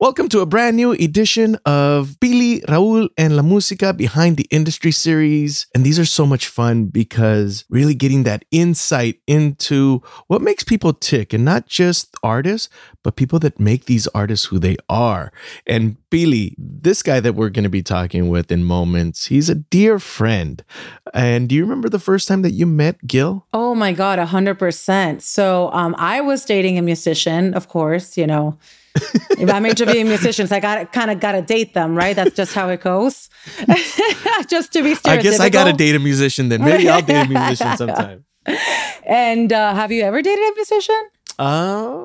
Welcome to a brand new edition of Pili, Raul, and La Música Behind the Industry series. And these are so much fun because really getting that insight into what makes people tick and not just artists, but people that make these artists who they are. And Pili, this guy that we're going to be talking with in moments, he's a dear friend. And do you remember the first time that you met Gil? Oh my God, 100%. So um, I was dating a musician, of course, you know if I'm interviewing musicians, I got kind of got to date them, right? That's just how it goes. just to be stereotypical. I guess I got to date a musician then. Maybe I'll date a musician sometime. And uh, have you ever dated a musician? Uh,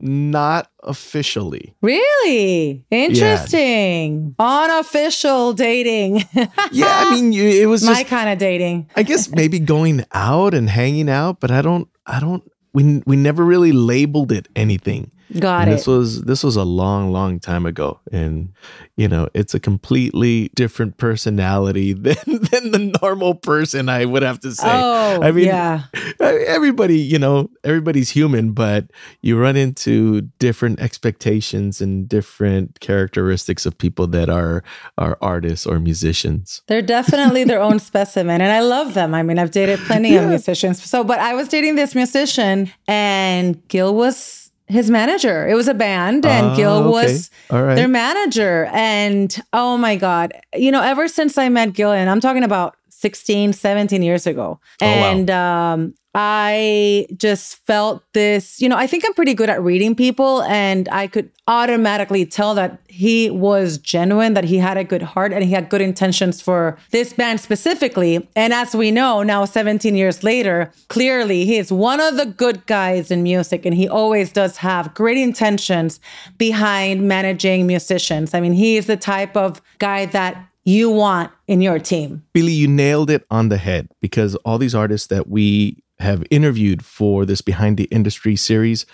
not officially. Really? Interesting. Yeah. Unofficial dating. yeah, I mean, it was my kind of dating. I guess maybe going out and hanging out, but I don't, I don't, we, we never really labeled it anything. Got and it. This was this was a long, long time ago, and you know, it's a completely different personality than than the normal person. I would have to say. Oh, I mean, yeah. Everybody, you know, everybody's human, but you run into different expectations and different characteristics of people that are are artists or musicians. They're definitely their own specimen, and I love them. I mean, I've dated plenty yeah. of musicians. So, but I was dating this musician, and Gil was his manager. It was a band, and uh, Gil okay. was right. their manager. And oh my God, you know, ever since I met Gil, and I'm talking about 16, 17 years ago. Oh, and wow. um, I just felt this, you know, I think I'm pretty good at reading people and I could automatically tell that he was genuine, that he had a good heart and he had good intentions for this band specifically. And as we know, now 17 years later, clearly he is one of the good guys in music and he always does have great intentions behind managing musicians. I mean, he is the type of guy that you want in your team. Pili, you nailed it on the head because all these artists that we have interviewed for this Behind the Industry series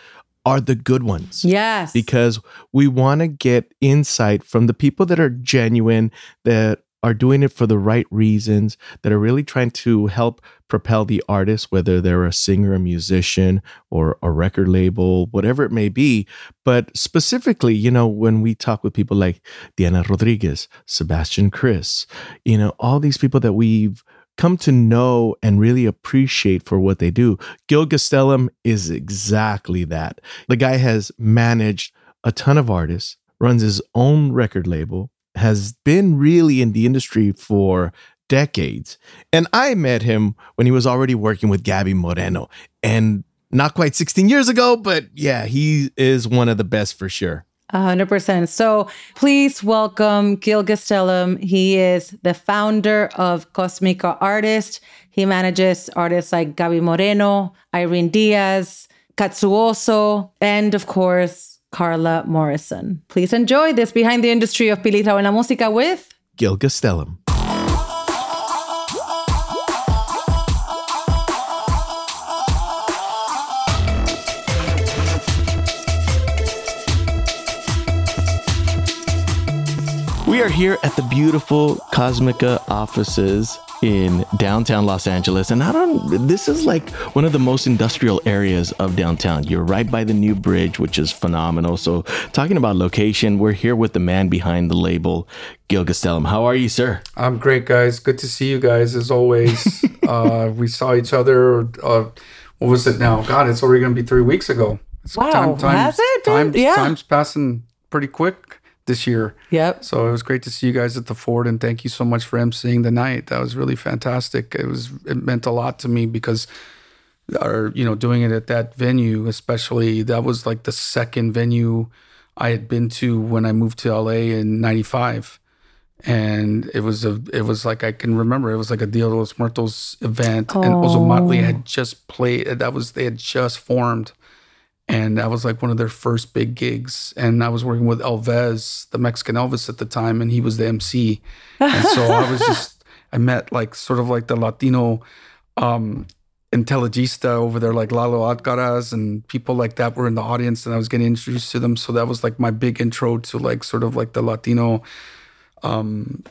are the good ones. Yes. Because we want to get insight from the people that are genuine, that are doing it for the right reasons, that are really trying to help propel the artist, whether they're a singer, a musician, or a record label, whatever it may be. But specifically, you know, when we talk with people like Diana Rodriguez, Sebastian Krys, you know, all these people that we've come to know and really appreciate for what they do. Gil Gastelum is exactly that. The guy has managed a ton of artists, runs his own record label, has been really in the industry for decades. And I met him when he was already working with Gaby Moreno and not quite 16 years ago, but yeah, he is one of the best for sure. 100%. So please welcome Gil Gastelum. He is the founder of Cosmica Artist. He manages artists like Gaby Moreno, Irene Diaz, Katsuoso, and of course, Carla Morrison. Please enjoy this Behind the Industry of Pilita en la Música with Gil Gastelum. We are here at the beautiful Cosmica offices in downtown Los Angeles. And I don't, this is like one of the most industrial areas of downtown. You're right by the new bridge, which is phenomenal. So, talking about location, we're here with the man behind the label, Gil Gastelum. How are you, sir? I'm great, guys. Good to see you guys as always. uh, we saw each other, uh, what was it now? God, it's already going to be three weeks ago. It's wow, time, time, has it? Time, yeah. Time's passing pretty quick this year. Yep. So it was great to see you guys at the Ford, and thank you so much for emceeing the night. That was really fantastic. It was it meant a lot to me because, our you know, doing it at that venue, especially that was like the second venue I had been to when I moved to LA in '95. And it was a, it was like I can remember. It was like a Dia de los Muertos event, oh. and Ozomatli oh. had just played. That was they had just formed, and that was like one of their first big gigs. And I was working with Elvis, the Mexican Elvis at the time, and he was the MC. And so I was just I met like sort of like the Latino um intelligista over there, like Lalo Alcaraz and people like that were in the audience, and I was getting introduced to them. So that was like my big intro to like sort of like the Latino um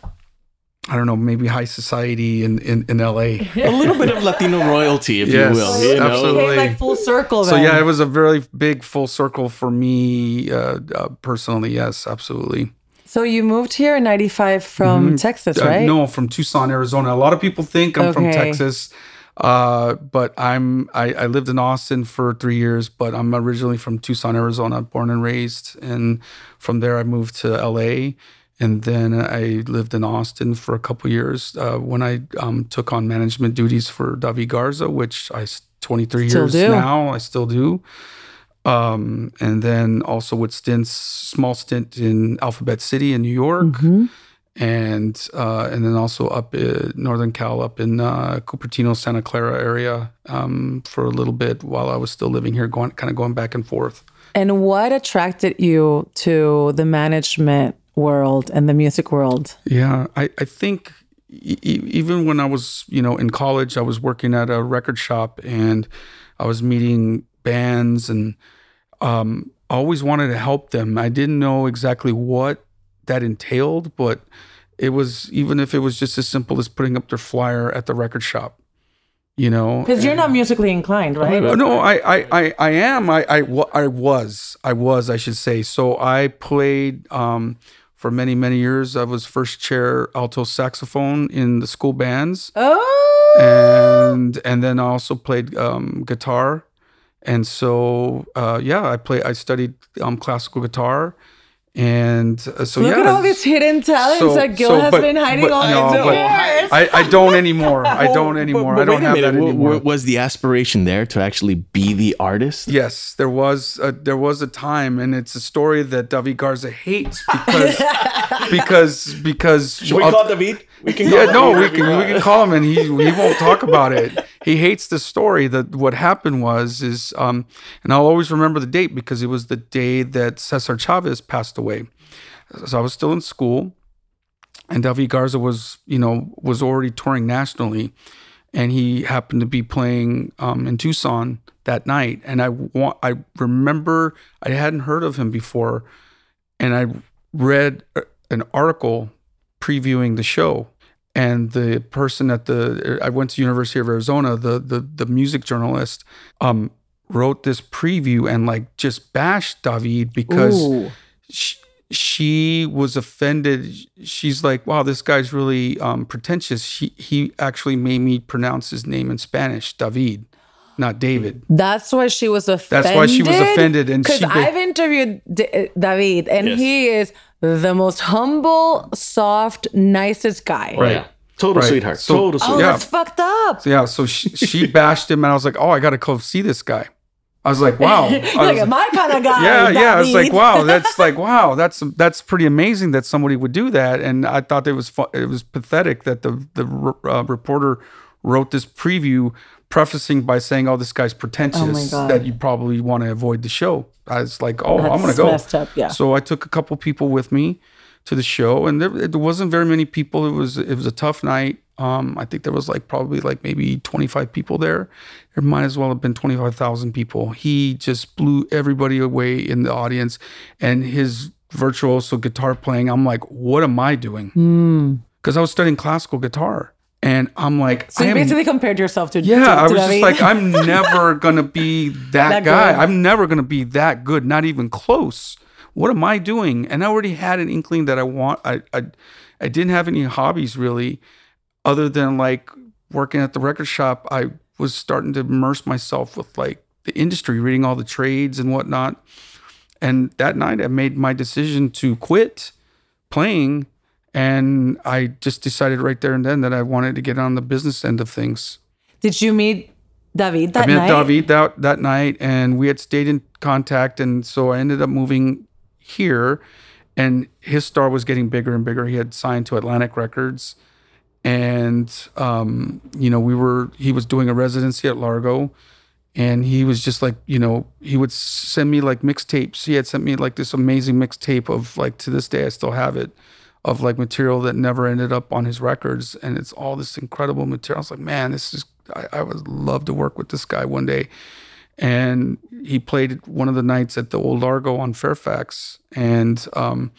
I don't know, maybe high society in, in, in LA. a little bit of Latino royalty, if Yes, you will. You know? absolutely. Like full circle. So yeah, it was a very big full circle for me uh, uh, personally. Yes, absolutely. So you moved here in '95 from Texas, Uh, right? no, from Tucson, Arizona. A lot of people think I'm from Texas, uh, but I'm I, I lived in Austin for three years, but I'm originally from Tucson, Arizona, born and raised, and from there I moved to LA, and then I lived in Austin for a couple years uh, when I um, took on management duties for David Garza, which I 23 Still years do. now I still do. Um, and then also with stints, small stint in Alphabet City in New York Mhm. and uh, and then also up in Northern Cal, up in uh, Cupertino, Santa Clara area um, for a little bit while I was still living here, going kind of going back and forth. And what attracted you to the management world and the music world? Yeah, I I think e- e- even when I was you know in college, I was working at a record shop and I was meeting bands and um, I always wanted to help them. I didn't know exactly what that entailed, but it was even if it was just as simple as putting up their flyer at the record shop, you know. Because you're not musically inclined, right? Oh, no, I, I, I, I am. I, I, I was. I was. I should say. So I played um, for many, many years. I was first chair alto saxophone in the school bands, Oh, and and then I also played um, guitar. And so, uh, yeah, I play. I studied um, classical guitar, and uh, so look yeah. at all these hidden talents so- that Gil so- has but- been hiding but all no, these but years. I, I don't anymore. I don't anymore. But- but I don't have minute, that anymore. w- Was the aspiration there to actually be the artist? Yes, there was a, there was a time, and it's a story that David Garza hates because because because Should we call David? We can yeah no we can we can call him and he he won't talk about it. He hates the story that what happened was is um and I'll always remember the date because it was the day that Cesar Chavez passed away. So I was still in school, and David Garza was you know was already touring nationally, and he happened to be playing um, in Tucson that night. And I want I remember I hadn't heard of him before, and I read uh, an article previewing the show. And the person at the I went to University of Arizona, the the the music journalist, um, wrote this preview and like just bashed David because she, she was offended. She's like, "Wow, this guy's really um, pretentious." He he actually made me pronounce his name in Spanish, David, not David. That's why she was offended. That's why she was offended, and because she I've interviewed D- David, and Yes. he is the most humble, soft, nicest guy. Right. Total Right. sweetheart. So- Total Oh, sweetheart. Yeah. that's fucked up. So, yeah, so she, she bashed him, and I was like, "Oh, I got to go see this guy." I was like, "Wow." I Look was- at my kind of guy. yeah, yeah. I was like, wow, that's like, wow, that's that's pretty amazing that somebody would do that. And I thought it was fu- it was pathetic that the the uh, reporter wrote this preview, prefacing by saying, "Oh, this guy's pretentious. God. that you probably want to avoid the show." I was like, "Oh, I'm gonna go." messed up, yeah. So I took a couple people with me to the show, and there, there wasn't very many people. It was it was a tough night. Um, I think there was like probably like maybe 25 people there. There might as well have been 25,000 people. He just blew everybody away in the audience, and his virtuoso guitar playing. I'm like, what am I doing? Because I was studying classical guitar, and I'm like, So I you am basically compared yourself to yeah, to, I to was just like, I'm never gonna be that, That guy. good. I'm never gonna be that good, not even close. What am I doing? And I already had an inkling that I want. I I, I didn't have any hobbies really, other than like working at the record shop. I was starting to immerse myself with like the industry, reading all the trades and whatnot. And that night, I made my decision to quit playing, and I just decided right there and then that I wanted to get on the business end of things. Did you meet David that night? I met night? David that that night, and we had stayed in contact, and so I ended up moving here, and his star was getting bigger and bigger. He had signed to Atlantic Records, and um, you know we were he was doing a residency at Largo, and he was just like you know he would send me like mixtapes he had sent me like this amazing mixtape of like to this day i still have it of like material that never ended up on his records and it's all this incredible material i was like man this is i, I would love to work with this guy one day and he played one of the nights at the old largo on fairfax and um,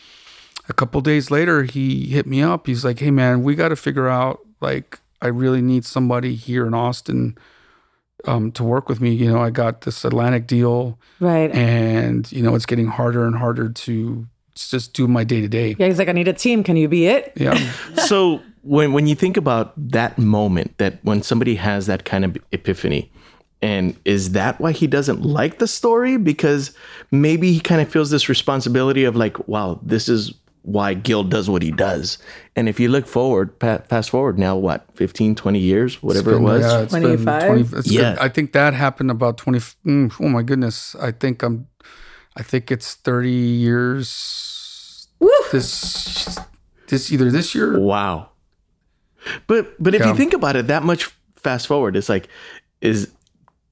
a couple days later he hit me up he's like hey man we got to figure out like i really need somebody here in austin um, to work with me. You know, I got this Atlantic deal, right? And you know, it's getting harder and harder to just do my day to day. Yeah, he's like, I need a team. Can you be it? Yeah. so when when you think about that moment, that when somebody has that kind of epiphany, and is that why he doesn't like the story? Because maybe he kind of feels this responsibility of like, wow, this is why Gil does what he does. And if you look forward, fast forward now, what, 15, 20 years, whatever been, it was? Yeah, 25. 20, yeah. Good. I think that happened about 20. Mm, oh my goodness. I think I'm, I think it's 30 years. Woo! This, this either this year. Wow. But, but if yeah. you think about it that much fast forward, it's like, is,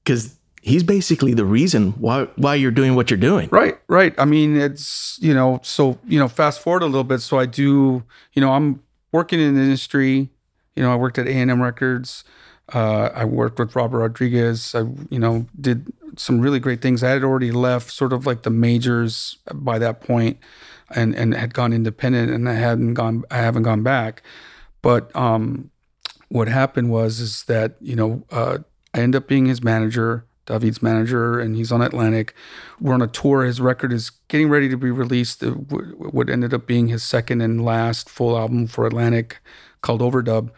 because he's basically the reason why why you're doing what you're doing. Right, right. I mean, it's you know, so you know, fast forward a little bit. So I do, you know, I'm working in the industry. You know, I worked at A and M Records. Uh, I worked with Robert Rodriguez. I, you know, did some really great things. I had already left sort of like the majors by that point, and and had gone independent, and I hadn't gone. I haven't gone back. But um, what happened was is that you know uh, I ended up being his manager. David's manager, and he's on Atlantic. We're on a tour. His record is getting ready to be released. What ended up being his second and last full album for Atlantic, called Overdub.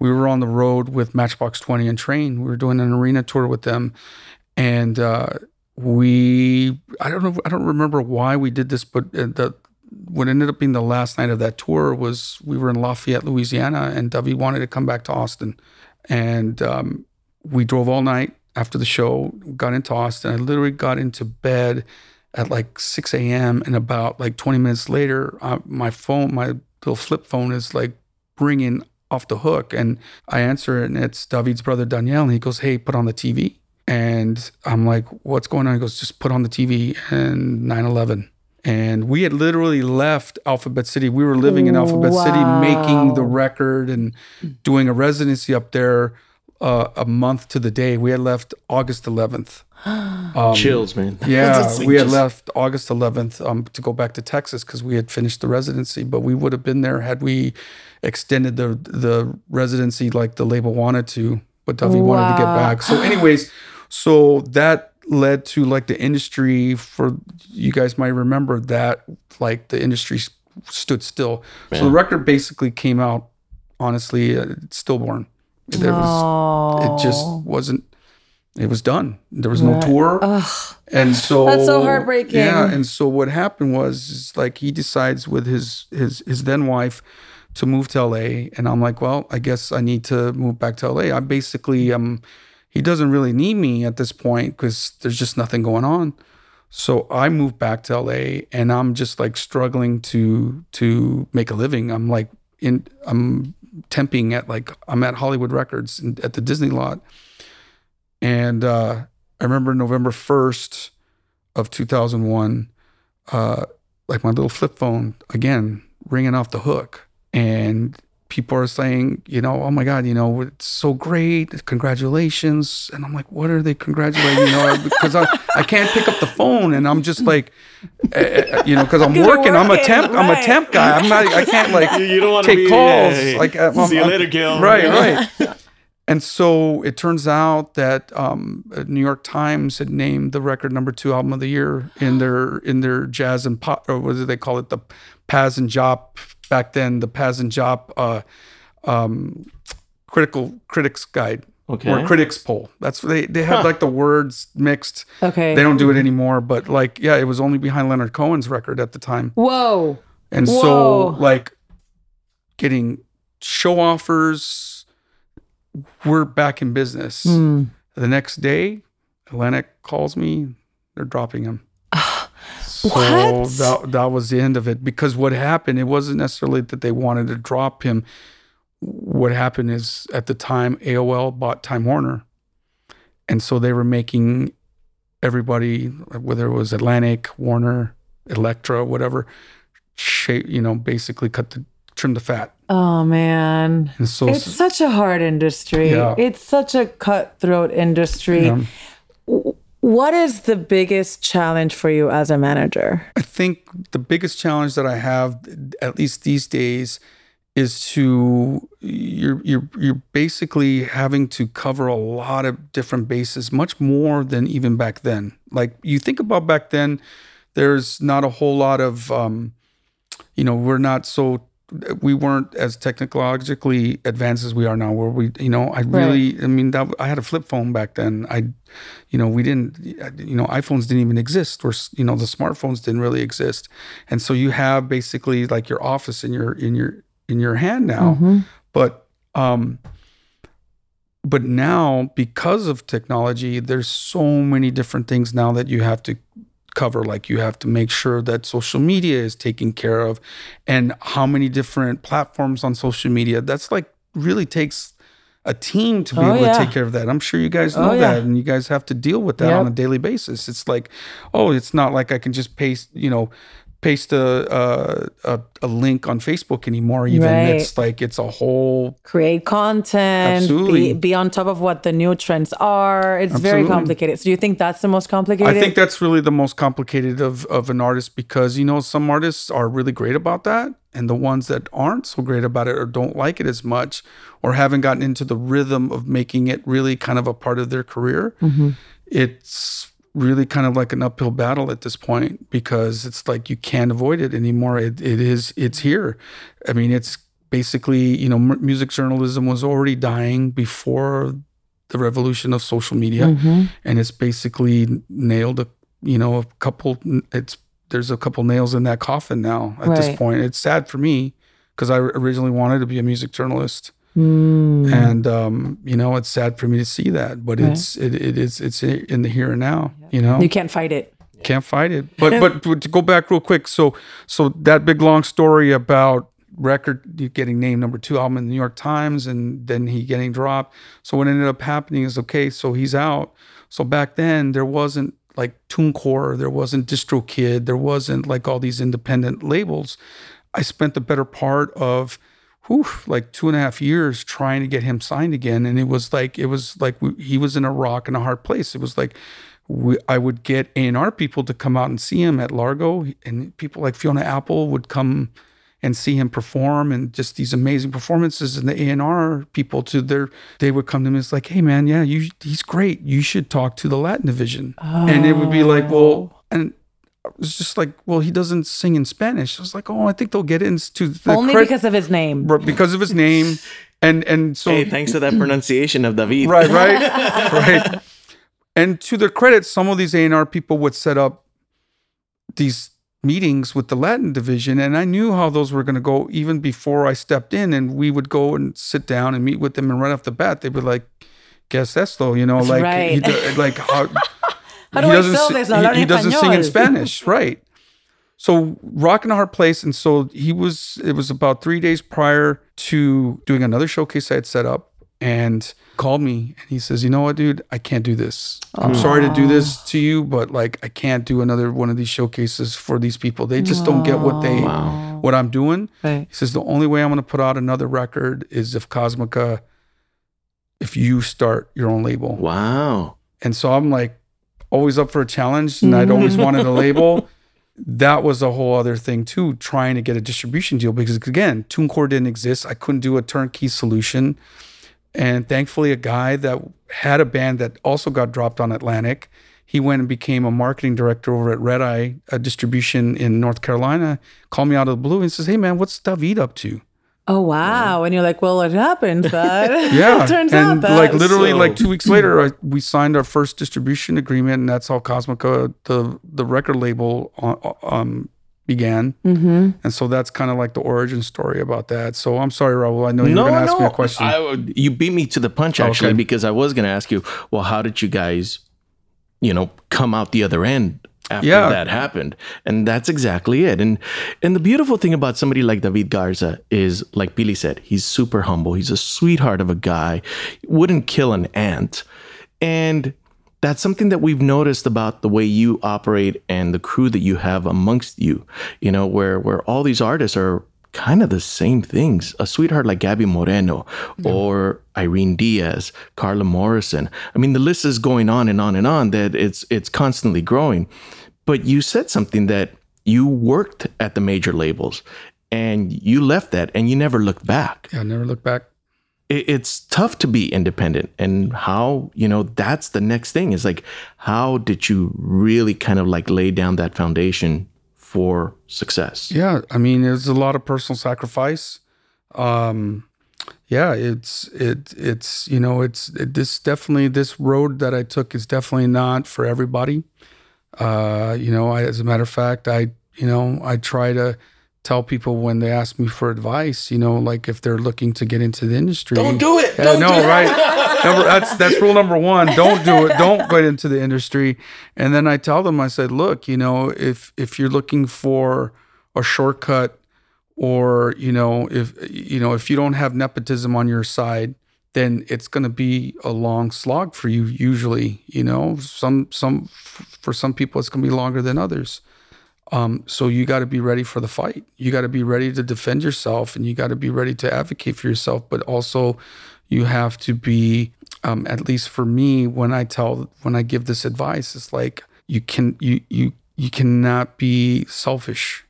We were on the road with Matchbox Twenty and Train. We were doing an arena tour with them, and uh, we I don't know I don't remember why we did this, but uh, the what ended up being the last night of that tour was we were in Lafayette, Louisiana, and David wanted to come back to Austin, and um, we drove all night after the show, got into Austin. I literally got into bed at like 6 a.m. and about like 20 minutes later, uh, my phone, my little flip phone is like ringing off the hook. And I answer it and it's David's brother, Daniel. And he goes, Hey, put on the TV. And I'm like, What's going on? He goes, Just put on the TV and 9 11. And we had literally left Alphabet City. We were living in Alphabet wow. City, making the record and doing a residency up there uh, a month to the day. We had left August 11th. Um, Chills, man. Yeah, we had left August 11th um, to go back to Texas because we had finished the residency. But we would have been there had we extended the the residency like the label wanted to. But Duffy wow. wanted to get back. So, anyways, so that led to like the industry. For you guys might remember that like the industry stood still. Man. So the record basically came out honestly uh, stillborn. There was it just wasn't it was done. There was no tour. Ugh. And so That's so heartbreaking. Yeah. And so what happened was like he decides with his his his then wife to move to LA. And I'm like, well, I guess I need to move back to LA. I basically um he doesn't really need me at this point because there's just nothing going on. So I moved back to LA and I'm just like struggling to to make a living. I'm like in I'm temping at like I'm at Hollywood Records in, at the Disney lot, and uh, I remember November first of 2001, uh, like my little flip phone again ringing off the hook, and people are saying, you know, oh my God, you know, it's so great, congratulations. And I'm like, what are they congratulating? You know, because I, I can't pick up the phone and I'm just like, uh, you know, because I'm working, I'm a temp, right. I'm a temp guy. I'm not, I can't like you, you don't want to take be, calls. Yeah, like, uh, see I'm, you later, Gil. Right, right. And so it turns out that um, New York Times had named the record number two album of the year in their in their jazz and pop, or what do they call it, the Pazz and Jop back then the Pazz and Jop uh, um, critical critics guide okay. or critics poll. That's they they had huh. like the words mixed. Okay, they don't do it anymore. But like, yeah, it was only behind Leonard Cohen's record at the time. Whoa! And Whoa. so like getting show offers, we're back in business. Mm. The next day, Atlantic calls me. They're dropping him. So what? that that was the end of it. Because what happened, it wasn't necessarily that they wanted to drop him. What happened is at the time AOL bought Time Warner, and so they were making everybody, whether it was Atlantic, Warner, Elektra, whatever, shape, you know, basically cut the trim the fat. Oh man. And so it's such a hard industry. Yeah. It's such a cutthroat industry. Yeah. What is the biggest challenge for you as a manager? I think the biggest challenge that I have, at least these days, is to you're you're you're basically having to cover a lot of different bases, much more than even back then. Like you think about back then, there's not a whole lot of, um, you know, we're not so we weren't as technologically advanced as we are now. Where we, you know, I really, I mean, that I had a flip phone back then. I, you know, we didn't, you know, iPhones didn't even exist, or you know, the smartphones didn't really exist, and so you have basically like your office in your in your in your hand now, but um, but now because of technology, there's so many different things now that you have to cover like you have to make sure that social media is taken care of and how many different platforms on social media that's like really takes a team to be Oh, able yeah. to take care of that i'm sure you guys know Oh, yeah. that and you guys have to deal with that Yep. on a daily basis it's like oh it's not like i can just paste you know paste a a, a, a link on facebook anymore even Right. it's like it's a whole Create content, Absolutely. be, be on top of what the new trends are. It's very complicated. So do you think that's the most complicated? I think that's really the most complicated of, of an artist because you know some artists are really great about that, and the ones that aren't so great about it or don't like it as much, or haven't gotten into the rhythm of making it really kind of a part of their career. Mm-hmm. It's really kind of like an uphill battle at this point because it's like you can't avoid it anymore. It, it is it's here. I mean, it's basically you know m- music journalism was already dying before the revolution of social media Mm-hmm. and it's basically nailed a you know a couple it's there's a couple nails in that coffin now at Right. this point it's sad for me because i originally wanted to be a music journalist Mm. and um you know it's sad for me to see that but it's it, it is it's in the here and now you know You can't fight it. can't fight it. But but but to go back real quick, so so that big long story about record getting named number two album in the New York Times and then he getting dropped. So what ended up happening is okay, so he's out. So back then there wasn't like TuneCore, there wasn't DistroKid, there wasn't like all these independent labels. I spent the better part of whew, like two and a half years trying to get him signed again. And it was like, it was like we, he was in a rock and a hard place. It was like, we, I would get A&R people to come out and see him at Largo and people like Fiona Apple would come and see him perform and just these amazing performances and the A&R people to their they would come to and it's like hey man yeah you he's great you should talk to the Latin division and it would be like well and I was just like well he doesn't sing in Spanish I was like oh I think they'll get into the Only cred- because of his name. because of his name and and so Hey, thanks to that pronunciation of David. right, right, right. And to their credit, some of these A&R people would set up these meetings with the Latin division, and I knew how those were going to go even before I stepped in. And we would go and sit down and meet with them, and right off the bat, they would be like, "Guess that's though," you know, like right. he like how. How do I sell si- this? No hablar he, he doesn't sing in. Spanish, right? So rock in a hard place, and so he was. It was about three days prior to doing another showcase I had set up, and called me and he says, "You know what, dude? I can't do this. I'm sorry to do this to you, but like I can't do another one of these showcases for these people. They just don't get what they what I'm doing." Right. He says, "The only way I'm going to put out another record is if Cosmica, if you start your own label." Wow. And so I'm like always up for a challenge and I'd always mm-hmm. wanted a label. That was a whole other thing too, trying to get a distribution deal because again, TuneCore didn't exist. I couldn't do a turnkey solution. And thankfully a guy that had a band that also got dropped on Atlantic, he went and became a marketing director over at Redeye, a distribution in North Carolina, called me out of the blue and says, Hey man, what's David up to? Oh wow! And you're like, well, it happened, that Yeah, it turns and out that like literally, So- like two weeks later, I, we signed our first distribution agreement, and that's how Cosmica, the the record label, uh, um, began. Mm-hmm. And so that's kind of like the origin story about that. So I'm sorry, Raul. I know you were going to ask me a question. I would- you beat me to the punch actually Okay. because I was going to ask you, well, how did you guys, you know, come out the other end after Yeah. that happened? And that's exactly it. And and the beautiful thing about somebody like David Garza is, like Pili said, he's super humble. He's a sweetheart of a guy. Wouldn't kill an ant. And that's something that we've noticed about the way you operate and the crew that you have amongst you, you know, where where all these artists are kind of the same things. A sweetheart like Gaby Moreno yeah. or Irene Diaz, Carla Morrison. I mean, the list is going on and on and on that it's it's constantly growing. But you said something that you worked at the major labels and you left that and you never looked back. Yeah, never looked back. It's tough to be independent. And how, you know, that's the next thing is like, how did you really kind of like lay down that foundation for success? Yeah. I mean, it's a lot of personal sacrifice. Um, yeah, it's it it's you know it's it, this definitely this road that I took is definitely not for everybody. Uh, you know, I, as a matter of fact, I you know I try to tell people when they ask me for advice, you know, like if they're looking to get into the industry. Don't do it. Don't no, do right. number, that's that's rule number one. Don't do it. Don't get into the industry. And then I tell them, I said, look, you know, if if you're looking for a shortcut, or you know, if you know, if you don't have nepotism on your side, then it's going to be a long slog for you. Usually, you know, some some for some people it's going to be longer than others. Um, so you got to be ready for the fight. You got to be ready to defend yourself, and you got to be ready to advocate for yourself. But also, you have to be, um, at least for me, when I tell, when I give this advice, it's like you can, you you you cannot be selfish.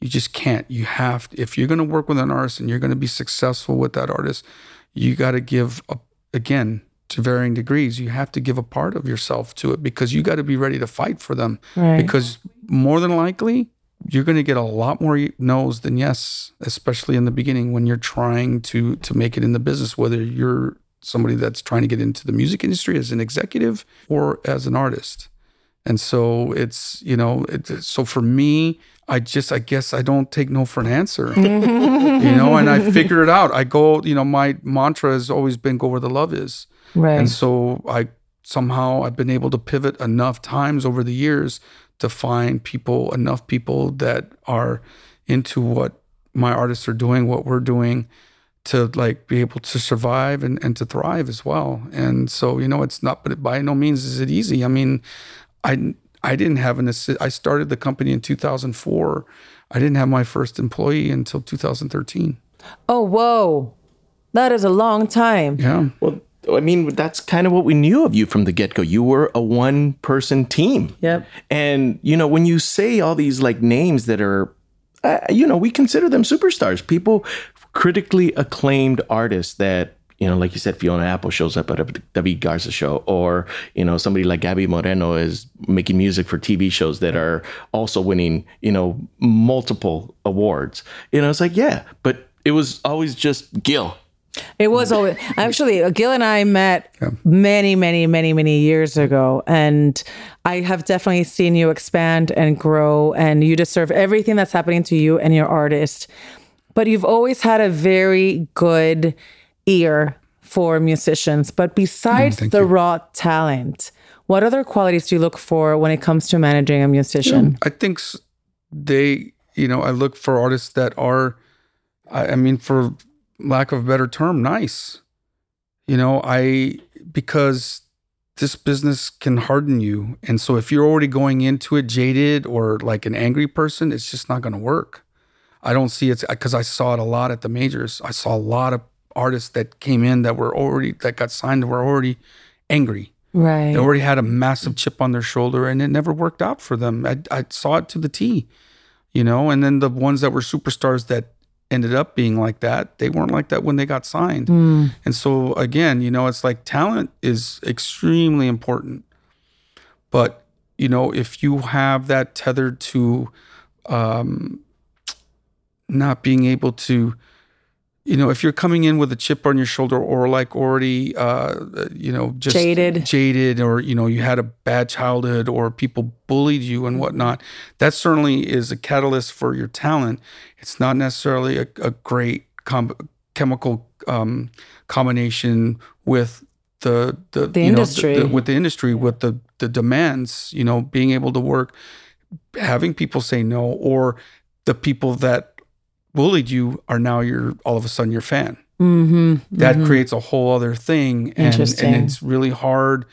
You just can't. You have, if you're going to work with an artist and you're going to be successful with that artist, you got to give a, again to varying degrees. You have to give a part of yourself to it because you got to be ready to fight for them. Right. Because more than likely, you're going to get a lot more no's than yes, especially in the beginning when you're trying to to make it in the business. Whether you're somebody that's trying to get into the music industry as an executive or as an artist, and so it's you know it's, so for me. I just, I guess I don't take no for an answer, you know, and I figure it out. I go, you know, my mantra has always been go where the love is. Right. And so I somehow I've been able to pivot enough times over the years to find people, enough people that are into what my artists are doing, what we're doing to like be able to survive and, and to thrive as well. And so, you know, it's not, but by no means is it easy. I mean, I, I didn't have an assist. I started the company in 2004. I didn't have my first employee until 2013. Oh, whoa. That is a long time. Yeah. Well, I mean, that's kind of what we knew of you from the get go. You were a one person team. Yep. And, you know, when you say all these like names that are, uh, you know, we consider them superstars, people, critically acclaimed artists that, you know, like you said, Fiona Apple shows up at a David Garza show, or, you know, somebody like Gaby Moreno is making music for TV shows that are also winning, you know, multiple awards. You know, it's like, yeah, but it was always just Gil it was always actually Gil and I met yeah. many, many, many, many years ago, and I have definitely seen you expand and grow, and you deserve everything that's happening to you and your artist. But you've always had a very good ear for musicians. But besides mm, the you. raw talent, what other qualities do you look for when it comes to managing a musician? Yeah, I think they, you know, I look for artists that are, I, I mean, for lack of a better term, nice. You know, I because this business can harden you. And so if you're already going into it jaded or like an angry person, it's just not going to work. I don't see it because I saw it a lot at the majors. I saw a lot of artists that came in that were already that got signed were already angry. Right. They already had a massive chip on their shoulder and it never worked out for them. I, I saw it to the T, you know, and then the ones that were superstars that ended up being like that. They weren't like that when they got signed. Mm. And so again, you know, it's like talent is extremely important. But, you know, if you have that tethered to um not being able to you know, if you're coming in with a chip on your shoulder or like already, uh, you know, just jaded, jaded, or you know, you had a bad childhood or people bullied you and whatnot, that certainly is a catalyst for your talent. It's not necessarily a, a great com- chemical um, combination with the the, the industry know, the, the, with the industry with the the demands. You know, being able to work, having people say no, or the people that bullied you are now you're all of a sudden your fan. Mm-hmm, that mm-hmm. creates a whole other thing, and and it's really hard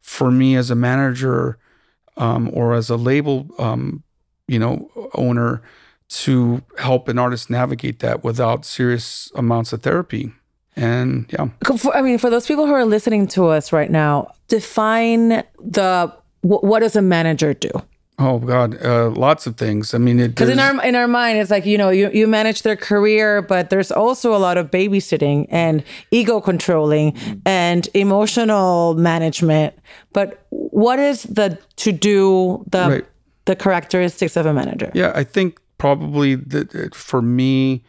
for me as a manager um, or as a label, um, you know, owner to help an artist navigate that without serious amounts of therapy. And yeah, I mean, for those people who are listening to us right now, define the what does a manager do? Oh God, uh, lots of things. I mean, because in our in our mind, it's like you know, you you manage their career, but there's also a lot of babysitting and ego controlling and emotional management. But what is the to do the right. the characteristics of a manager? Yeah, I think probably that for me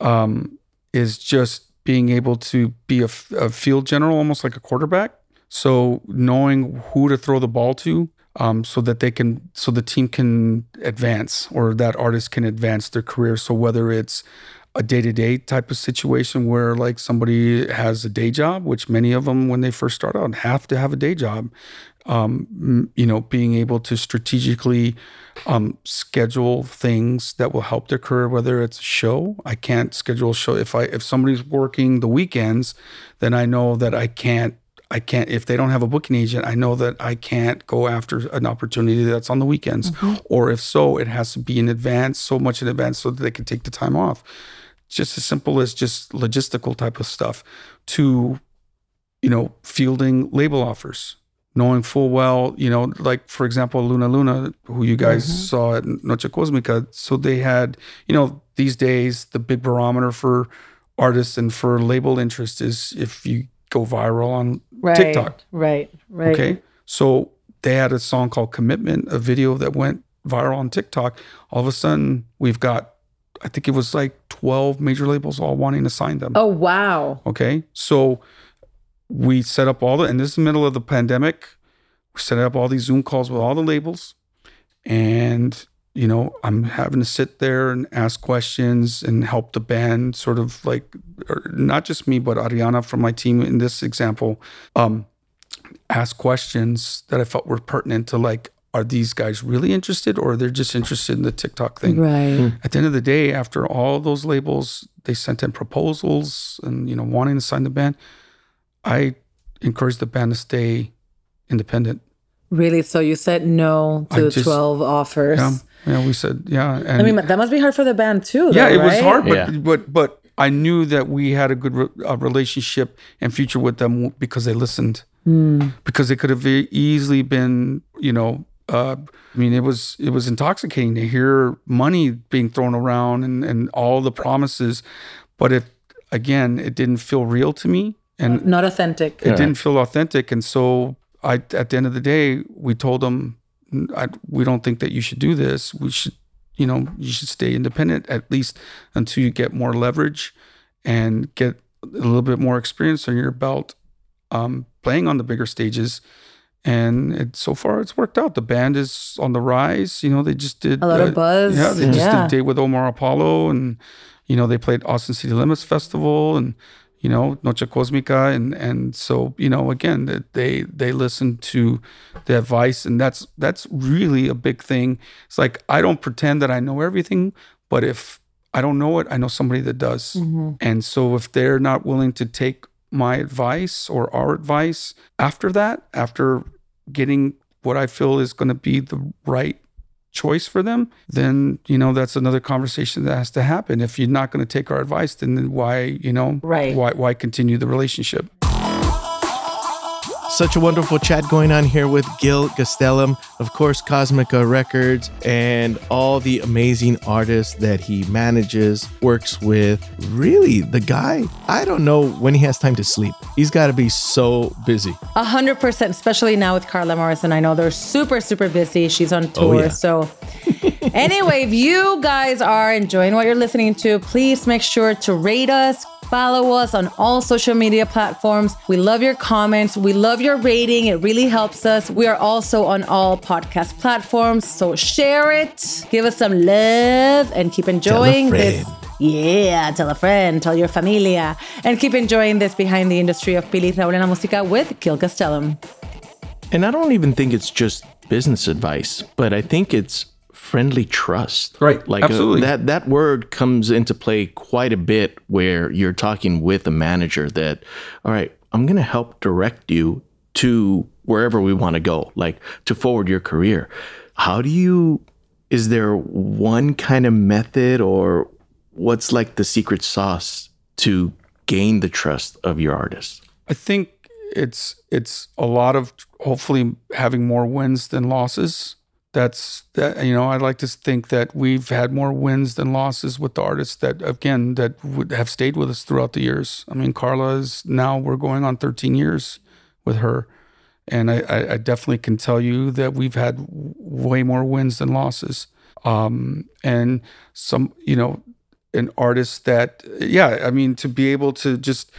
um, is just being able to be a, a field general, almost like a quarterback. So knowing who to throw the ball to um, so that they can so the team can advance or that artist can advance their career. So whether it's a day-to-day type of situation where like somebody has a day job which many of them when they first start out have to have a day job um, you know being able to strategically um, schedule things that will help their career whether it's a show i can't schedule a show. If i if somebody's working the weekends then i know that i can't I can't if they don't have a booking agent. I know that I can't go after an opportunity that's on the weekends, mm-hmm. or if so, it has to be in advance, so much in advance, so that they can take the time off. Just as simple as just logistical type of stuff, to you know fielding label offers, knowing full well, you know, like for example, Luna Luna, who you guys mm-hmm. saw at Noche Cosmica. So they had, you know, these days the big barometer for artists and for label interest is if you go viral on right, TikTok. Right, right. Okay. So they had a song called Commitment, a video that went viral on TikTok. All of a sudden, we've got, I think it was like 12 major labels all wanting to sign them. Oh, wow. Okay. So we set up all the, and this is the middle of the pandemic. We set up all these Zoom calls with all the labels. And you know, I'm having to sit there and ask questions and help the band sort of like, not just me, but Ariana from my team in this example, um, ask questions that I felt were pertinent to like, are these guys really interested or are they're just interested in the TikTok thing? Right. Mm. At the end of the day, after all those labels, they sent in proposals and, you know, wanting to sign the band. I encouraged the band to stay independent. Really? So you said no to just, 12 offers? Yeah. Yeah, we said yeah. And I mean, that must be hard for the band too. Yeah, though, it right? was hard, but yeah. but but I knew that we had a good re- uh, relationship and future with them because they listened. Mm. Because it could have easily been, you know, uh, I mean, it was it was intoxicating to hear money being thrown around and and all the promises, but it again, it didn't feel real to me and not authentic. It yeah. didn't feel authentic, and so I, at the end of the day, we told them I, we don't think that you should do this. We should, you know, you should stay independent at least until you get more leverage and get a little bit more experience on your belt, um, playing on the bigger stages. And it, so far, it's worked out. The band is on the rise. You know, they just did a lot uh, of buzz. Yeah, they just yeah. did a date with Omar Apollo, and you know, they played Austin City Limits Festival, and you know, Noche Cosmica, and and so you know, again, they they listen to the advice, and that's that's really a big thing. It's like I don't pretend that I know everything, but if I don't know it, I know somebody that does, mm-hmm. and so if they're not willing to take my advice or our advice after that, after getting what I feel is going to be the right choice for them, then you know that's another conversation that has to happen. If you're not going to take our advice, then why you know right. why why continue the relationship? Such a wonderful chat going on here with Gil Gastelum, of course, Cosmica Records, and all the amazing artists that he manages, works with. Really, the guy, I don't know when he has time to sleep. He's got to be so busy. A hundred percent, especially now with Carla Morrison. I know they're super, super busy. She's on oh, tour. Oh, yeah. So, anyway, if you guys are enjoying what you're listening to, please make sure to rate us, Follow us on all social media platforms. We love your comments. We love your rating. It really helps us. We are also on all podcast platforms. So share it, give us some love, and keep enjoying this. Yeah, tell a friend, tell your familia, and keep enjoying this behind the industry of Pili Raúl en la Música with Gil Gastelum. And I don't even think it's just business advice, but I think it's friendly trust. Right. Like uh, Absolutely. that that word comes into play quite a bit where you're talking with a manager that all right, I'm going to help direct you to wherever we want to go, like to forward your career. How do you, is there one kind of method or what's like the secret sauce to gain the trust of your artists? I think it's it's a lot of hopefully having more wins than losses. That's that you know i'd like to think that we've had more wins than losses with the artists that again that would have stayed with us throughout the years. I mean Carla is now we're going on 13 years with her, and I, I definitely can tell you that we've had way more wins than losses. Um, and some you know an artist that yeah I mean to be able to just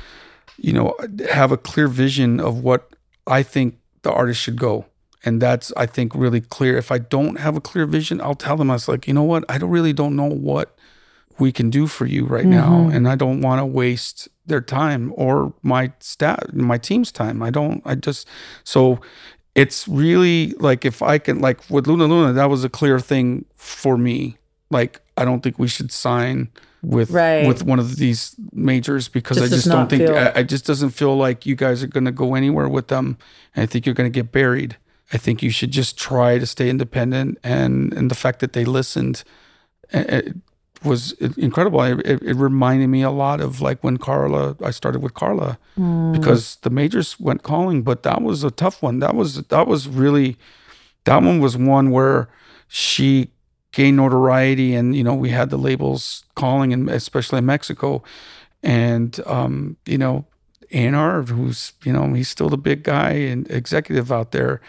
you know, have a clear vision of what I think the artist should go. And that's, I think, really clear. If I don't have a clear vision, I'll tell them, I was like, you know what? I don't really don't know what we can do for you right mm-hmm. now. And I don't want to waste their time or my staff, my team's time. I don't, I just, so it's really like if I can, like with Luna Luna, that was a clear thing for me. Like, I don't think we should sign with right. with one of these majors because just I just don't think I, I, just doesn't feel like you guys are going to go anywhere with them. And I think you're going to get buried. I think you should just try to stay independent. And and the fact that they listened it was incredible. It, it, reminded me a lot of like when Carla. I started with Carla mm. because the majors went calling, but that was a tough one. That was that was really that one was one where she gained notoriety and you know we had the labels calling and especially in mexico and um, you know anar who's you know he's still the big guy and executive out there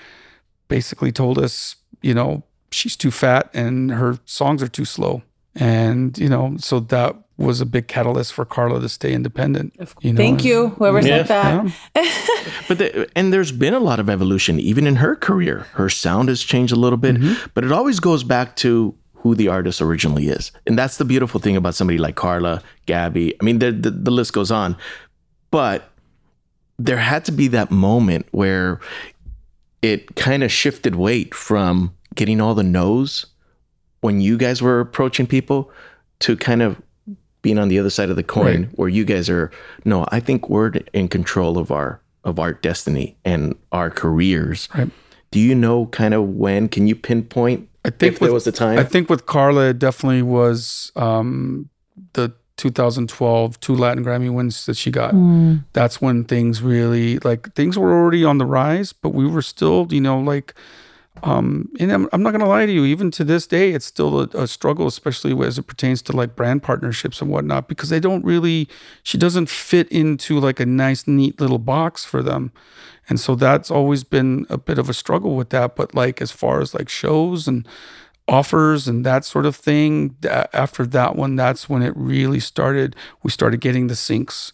basically told us you know she's too fat and her songs are too slow and you know so that was a big catalyst for Carla to stay independent. You know? Thank you, whoever yeah. said that. Yeah. but the, and there's been a lot of evolution even in her career. Her sound has changed a little bit, mm-hmm. but it always goes back to who the artist originally is, and that's the beautiful thing about somebody like Carla, Gaby. I mean, the, the, the list goes on, but there had to be that moment where it kind of shifted weight from getting all the no's when you guys were approaching people to kind of being on the other side of the coin right. where you guys are no i think we're in control of our of our destiny and our careers right. do you know kind of when can you pinpoint i think with, there was the time i think with carla it definitely was um, 2012 two latin grammy wins that she got mm. that's when things really like things were already on the rise but we were still you know like um, and I'm, I'm not going to lie to you, even to this day, it's still a, a, struggle, especially as it pertains to like brand partnerships and whatnot, because they don't really, she doesn't fit into like a nice, neat little box for them. And so that's always been a bit of a struggle with that. But like, as far as like shows and offers and that sort of thing, after that one, that's when it really started. We started getting the syncs.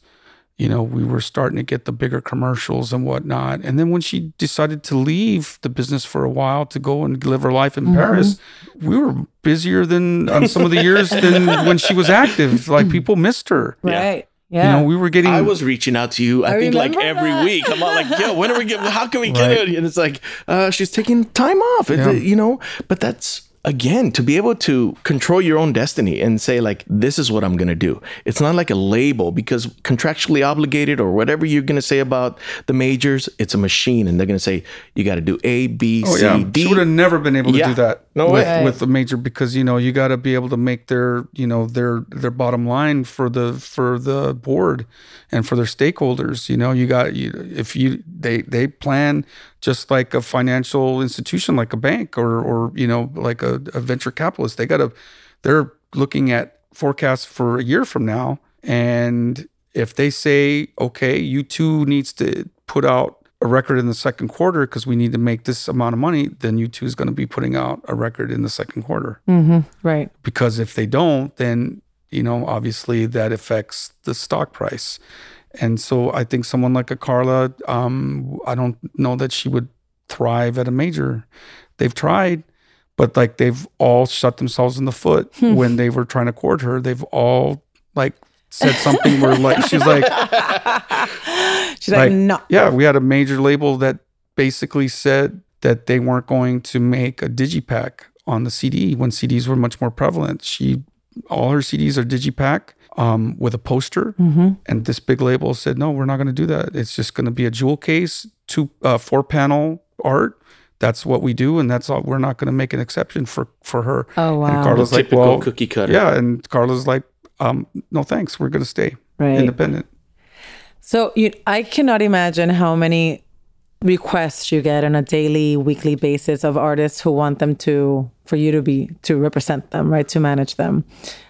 you know, we were starting to get the bigger commercials and whatnot. And then when she decided to leave the business for a while to go and live her life in mm-hmm. Paris, we were busier than on some of the years than when she was active. Like people missed her. Right. Yeah. You know, we were getting. I was reaching out to you. I, I think like every that. week. I'm all like, "Yo, when are we getting? How can we get right. it?" And it's like, uh, she's taking time off. Yeah. you know, but that's again to be able to control your own destiny and say like this is what i'm going to do it's not like a label because contractually obligated or whatever you're going to say about the majors it's a machine and they're going to say you got to do a b oh, c yeah. d she would have never been able to yeah. do that no with, way. with the major because you know you got to be able to make their you know their their bottom line for the for the board and for their stakeholders you know you got you if you they they plan just like a financial institution like a bank or or you know like a, a venture capitalist. They got to they're looking at forecasts for a year from now. And if they say okay U2 needs to put out a record in the second quarter because we need to make this amount of money then U2 is going to be putting out a record in the second quarter. Mm-hmm. right. Because if they don't then you know obviously that affects the stock price and so I think someone like a Carla, um, I don't know that she would thrive at a major. They've tried, but like they've all shut themselves in the foot hmm. when they were trying to court her. They've all like said something where like she's like she's like, like no. Yeah, we had a major label that basically said that they weren't going to make a digipack on the CD when CDs were much more prevalent. She all her CDs are digipack um, with a poster, Mm-hmm. and this big label said, "No, we're not going to do that. It's just going to be a jewel case, two uh, four panel art. That's what we do, and that's all. We're not going to make an exception for for her." Oh And wow. Carla's like, Typical "Well, cookie cutter. yeah," and Carla's like, um, "No, thanks. We're going to stay Right. independent." So you, I cannot imagine how many requests you get on a daily, weekly basis of artists who want them to, for you to be, to represent them, right, to manage them.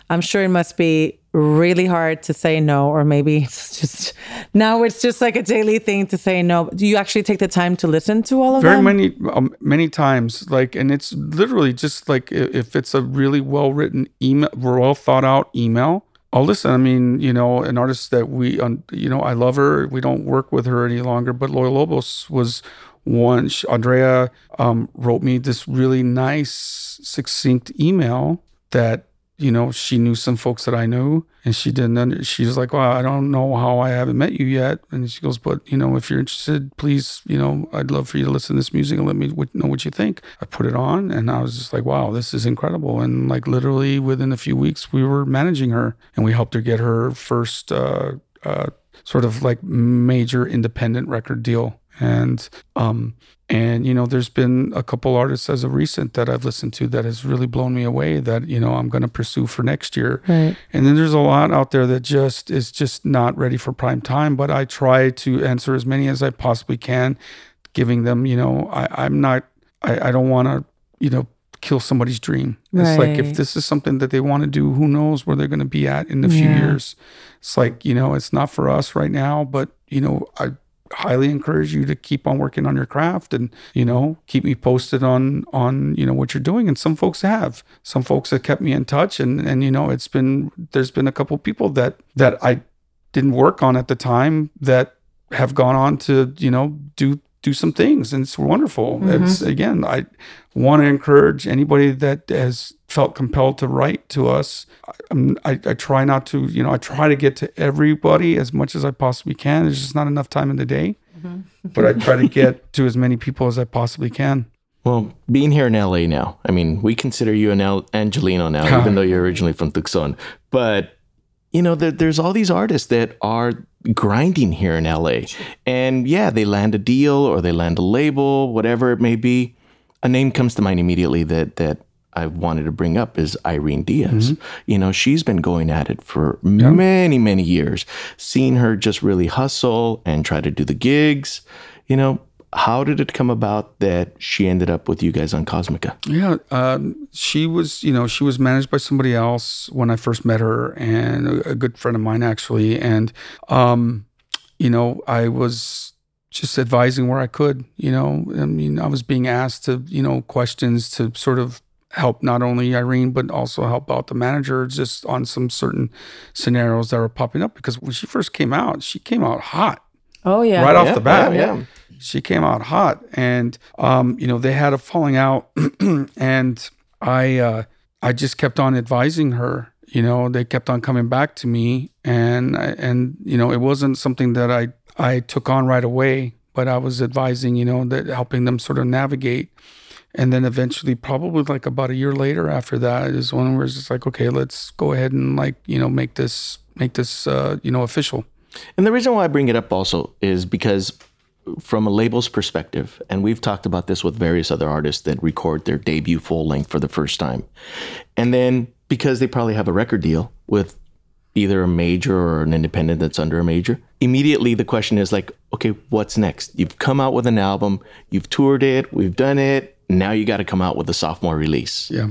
I'm sure it must be really hard to say no, or maybe it's just now it's just like a daily thing to say no. Do you actually take the time to listen to all of them? very them? many um, many times like and it's literally just like if it's a really well written email well thought out email i'll listen i mean you know an artist that we um, you know i love her we don't work with her any longer but loyal lobos was one sh- andrea um, wrote me this really nice succinct email that you know she knew some folks that i knew and she didn't under, she was like well i don't know how i haven't met you yet. And she goes but you know if you're interested please you know i'd love for you to listen to this music and let me know what you think. I put it on and i was just like wow this is incredible. And like literally within a few weeks we were managing her and we helped her get her first uh, uh, sort of like major independent record deal and um and you know there's been a couple artists as of recent that i've listened to that has really blown me away that you know i'm going to pursue for next year Right. and then there's a lot out there that just is just not ready for prime time but i try to answer as many as i possibly can giving them you know I, i'm not i, I don't want to you know kill somebody's dream it's like if this is something that they want to do who knows where they're going to be at in a few Yeah. years it's like you know it's not for us right now but you know i highly encourage you to keep on working on your craft and you know keep me posted on on you know what you're doing. And some folks have. Some folks have kept me in touch and and you know it's been there's been a couple people that that i didn't work on at the time that have gone on to you know do do some things and it's wonderful. Mm-hmm. It's again i want to encourage anybody that has felt compelled to write to us. I, I'm- I, I try not to you know i try to get to everybody as much as i possibly can. There's just not enough time in the day mm-hmm. but i try to get to as many people as i possibly can. Well, being here in LA now, I mean, we consider you an El- Angelino now, even though you're originally from Tucson. But, you know, there, there's all these artists that are grinding here in LA. And yeah, they land a deal or they land a label, whatever it may be. A name comes to mind immediately that, that I wanted to bring up is Irene Diaz. Mm-hmm. You know, she's been going at it for many, many years. Seeing her just really hustle and try to do the gigs, you know, how did it come about that she ended up with you guys on Cosmica? Yeah, um, she was, you know, she was managed by somebody else when I first met her, and a, a good friend of mine actually. And, um, you know, I was just advising where I could. You know, I mean, I was being asked to, you know, questions to sort of help not only Irene but also help out the manager just on some certain scenarios that were popping up. Because when she first came out, she came out hot Oh yeah. right off the bat. yeah, yeah. She came out hot, and um, you know they had a falling out, and I uh, I just kept on advising her. You know, they kept on coming back to me, and I- and you know it wasn't something that I I took on right away, but I was advising. You know, that helping them sort of navigate. And then eventually, probably like about a year later after that, is when we're just like, okay, let's go ahead and like, you know, make this make this uh, you know official. And the reason why I bring it up also is because, from a label's perspective, and we've talked about this with various other artists that record their debut full length for the first time. And then because they probably have a record deal with either a major or an independent that's under a major, immediately the question is like, okay, what's next? You've come out with an album, you've toured it, we've done it. Now you got to come out with a sophomore release. Yeah.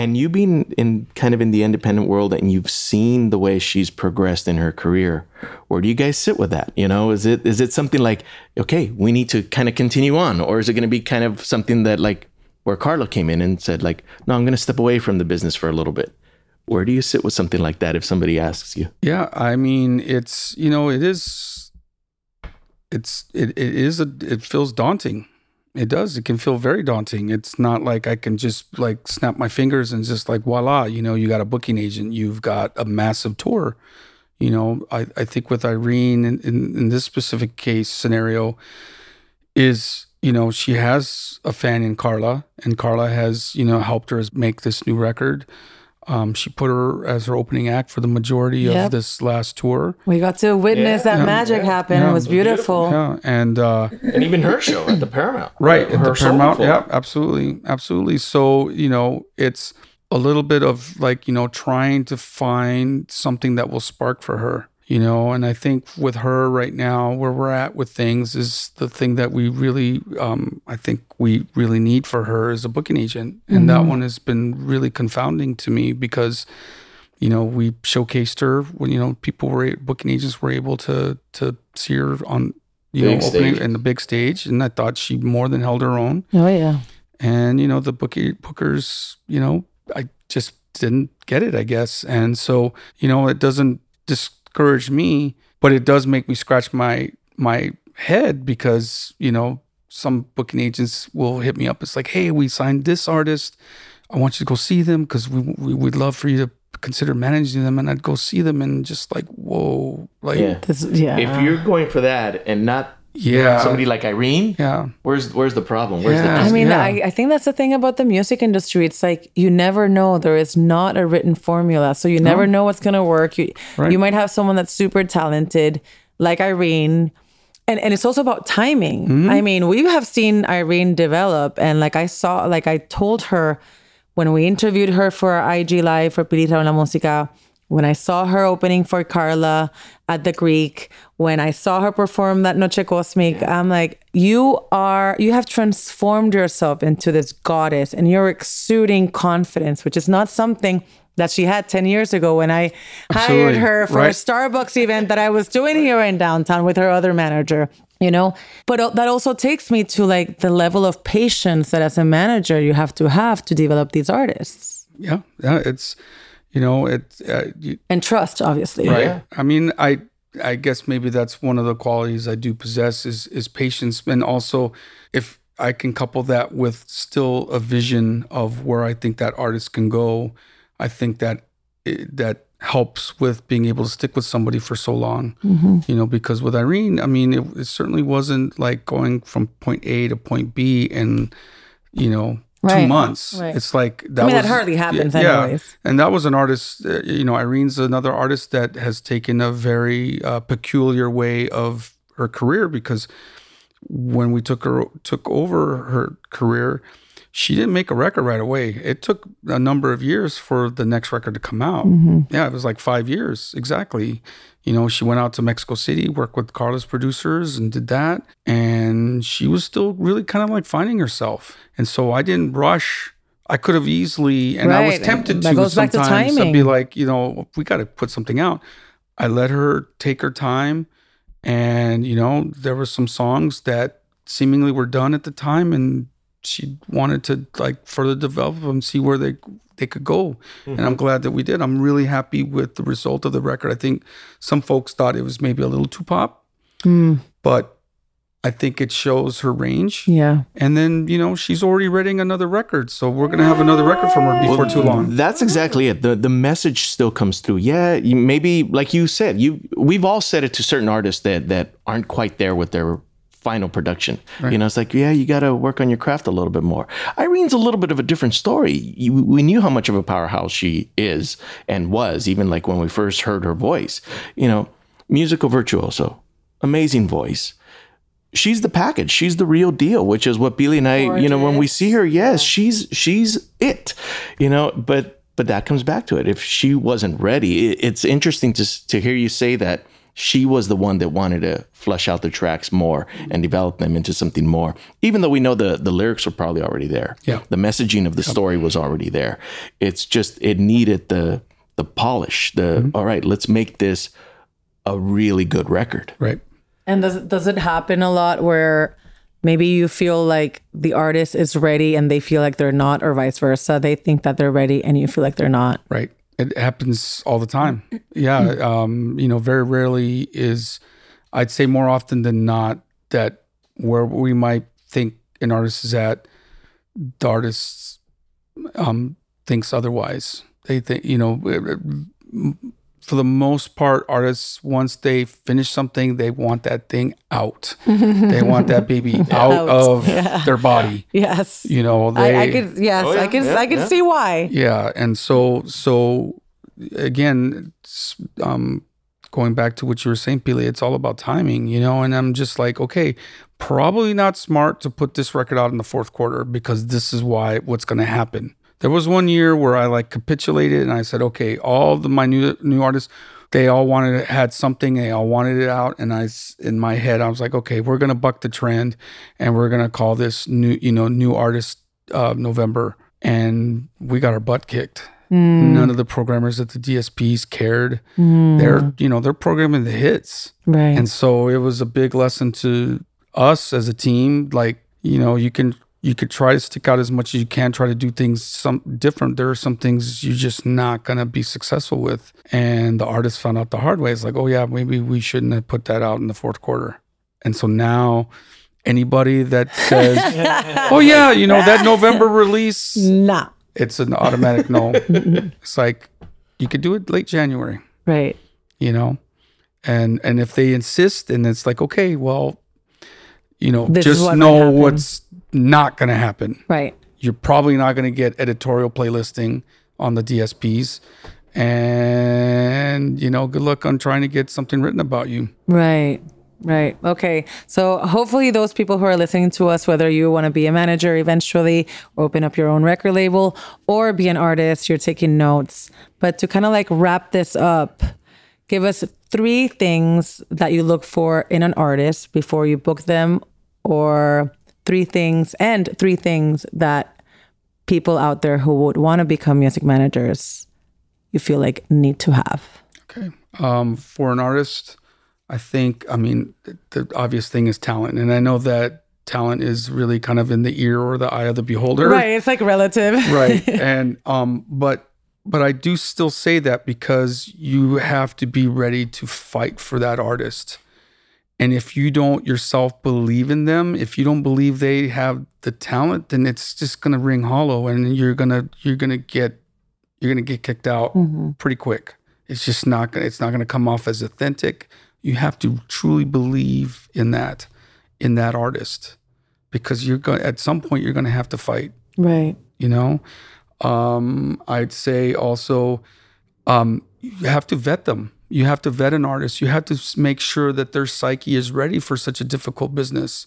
And you being in kind of in the independent world and you've seen the way she's progressed in her career, where do you guys sit with that? You know, is it is it something like, okay, we need to kind of continue on? Or is it gonna be kind of something that like where Carla came in and said, like, no, I'm gonna step away from the business for a little bit. Where do you sit with something like that if somebody asks you? Yeah, I mean, it's you know, it is, it's it, it is a it feels daunting. It does. It can feel very daunting. It's not like I can just like snap my fingers and just like voila, you know, you got a booking agent, you've got a massive tour. You know, I, I think with Irene in, in, in this specific case scenario is, you know, she has a fan in Carla and Carla has, you know, helped her make this new record Um, she put her as her opening act for the majority Yep. of this last tour. We got to witness Yeah. that magic happen. Yeah. It was beautiful. Yeah, and uh, And even her show at the Paramount. right at the Her solo Paramount. film. Yeah, absolutely, absolutely. So you know, it's a little bit of like you know trying to find something that will spark for her. You know, and I think with her right now, where we're at with things is the thing that we really, um, I think we really need for her is a booking agent, and that one has been really confounding to me because you know, we showcased her when you know people were booking agents were able to to see her on you Big know opening stage. in the big stage, and I thought she more than held her own. Oh yeah. And you know, the bookie bookers, you know, I just didn't get it, I guess. And so you know, it doesn't discourage me, but it does make me scratch my my head because you know some booking agents will hit me up. It's like, hey, we signed this artist. I want you to go see them because we, we would love for you to consider managing them. And I'd go see them and just like, whoa, like, Yeah. yeah, This, yeah. If you're going for that and not yeah, somebody like Irene, yeah where's where's the problem? Where's Yeah. the I mean, Yeah. I, I think that's the thing about the music industry. It's like you never know. There is not a written formula. So you never know what's going to work. You, Right. you might have someone that's super talented, like Irene. And, and it's also about timing. Mm-hmm. I mean, we have seen Irene develop. And like I saw, like I told her when we interviewed her for our IG Live for Pirita en la Música, when I saw her opening for Carla at the Greek, when I saw her perform that Noche Cosmic, I'm like, you are, you have transformed yourself into this goddess and you're exuding confidence, which is not something that she had 10 years ago when I hired her for Right. a Starbucks event that I was doing here in downtown with her other manager, you know? But uh, that also takes me to like the level of patience that as a manager you have to have to develop these artists yeah, yeah. It's, you know, it's, uh, you, and trust, obviously. right. I mean, I, I guess maybe that's one of the qualities I do possess is, is patience. And also if I can couple that with still a vision of where I think that artist can go, I think that it, that helps with being able to stick with somebody for so long. You know, because with Irene, I mean, it, it certainly wasn't like going from point A to point B and you know, two months. right. It's like that. I mean, that hardly happens yeah, anyways. And that was an artist. Uh, you know, Irene's another artist that has taken a very uh, peculiar way of her career because when we took her took over her career, she didn't make a record right away. It took a number of years for the next record to come out. Yeah, it was like five years exactly. You know, she went out to Mexico City, worked with Carla's producers, and did that. And she was still really kind of like finding herself. And so I didn't rush. I could have easily, and I was tempted That to goes back to sometimes. I'd timing. be like, you know, we got to put something out. I let her take her time, and you know, there were some songs that seemingly were done at the time, and she wanted to like further develop them, see where they they could go. And I'm mm-hmm. glad that we did. I'm really happy with the result of the record. I think some folks thought it was maybe a little too pop, mm. but I think it shows her range. Yeah. And then, you know, she's already writing another record. So we're going to have another record from her before too long. That's exactly it. The the message still comes through. Yeah, you, maybe like you said, you we've all said it to certain artists that that aren't quite there with their final production. You know, it's like, yeah, you got to work on your craft a little bit more. Irene's a little bit of a different story. You, we knew how much of a powerhouse she is and was, even like when we first heard her voice. You know, musical virtuoso, amazing voice. She's the package. She's the real deal, which is what Billy and I, you know, when we see her, yes, she's she's it. You know, but but that comes back to it. If she wasn't ready, it, it's interesting to to hear you say that she was the one that wanted to flesh out the tracks more and develop them into something more. Even though we know the the lyrics were probably already there. Yeah. The messaging of the story was already there. It's just it needed the the polish. The mm-hmm. all right, let's make this a really good record. Right. And does does it happen a lot where maybe you feel like the artist is ready and they feel like they're not, or vice versa? They think that they're ready and you feel like they're not. Right. It happens all the time. Yeah. Um, you know, very rarely is, I'd say more often than not, that where we might think an artist is at, the artist um, thinks otherwise. They think, you know, for the most part, artists once they finish something, they want that thing out. they want that baby out, out. of yeah. their body. Yes, you know. They, I, I could. Yes, oh, yeah, I can. Yeah, I can see why. Yeah, and so so again, um, going back to what you were saying, Pili, it's all about timing, you know. And I'm just like, okay, probably not smart to put this record out in the fourth quarter because this is why what's going to happen. There was one year where I like capitulated and I said, okay, all the my new new artists, they all wanted it, had something, they all wanted it out, and I in my head I was like, okay, we're gonna buck the trend, and we're gonna call this new, you know, new artist uh, November, and we got our butt kicked. Mm. None of the programmers at the DSPs cared. Mm. They're, you know, they're programming the hits. Right. And so it was a big lesson to us as a team. Like, you know, you can you could try to stick out as much as you can, try to do things some different. There are some things you're just not gonna be successful with. And the artist found out the hard way. It's like, oh yeah, maybe we shouldn't have put that out in the fourth quarter. And so now anybody that says, Oh yeah, you know, that November release. Nah. It's an automatic no. it's like you could do it late January. Right. You know? And and if they insist and it's like, okay, well, you know, this just what know what's not going to happen. Right. You're probably not going to get editorial playlisting on the DSPs. And, you know, good luck on trying to get something written about you. Right. Right. Okay. So hopefully, those people who are listening to us, whether you want to be a manager eventually, open up your own record label, or be an artist, you're taking notes. But to kind of like wrap this up, give us three things that you look for in an artist before you book them, or three things and three things that people out there who would want to become music managers you feel like need to have. Okay um, for an artist i think i mean the obvious thing is talent and i know that talent is really kind of in the ear or the eye of the beholder. Right it's like relative. Right and um but but i do still say that because you have to be ready to fight for that artist and if you don't yourself believe in them, if you don't believe they have the talent, then it's just gonna ring hollow, and you're gonna you're gonna get you're gonna get kicked out mm-hmm. pretty quick. It's just not gonna it's not gonna come off as authentic. You have to truly believe in that in that artist because you're going at some point you're gonna have to fight. Right. You know, um, I'd say also um, you have to vet them you have to vet an artist. You have to make sure that their psyche is ready for such a difficult business.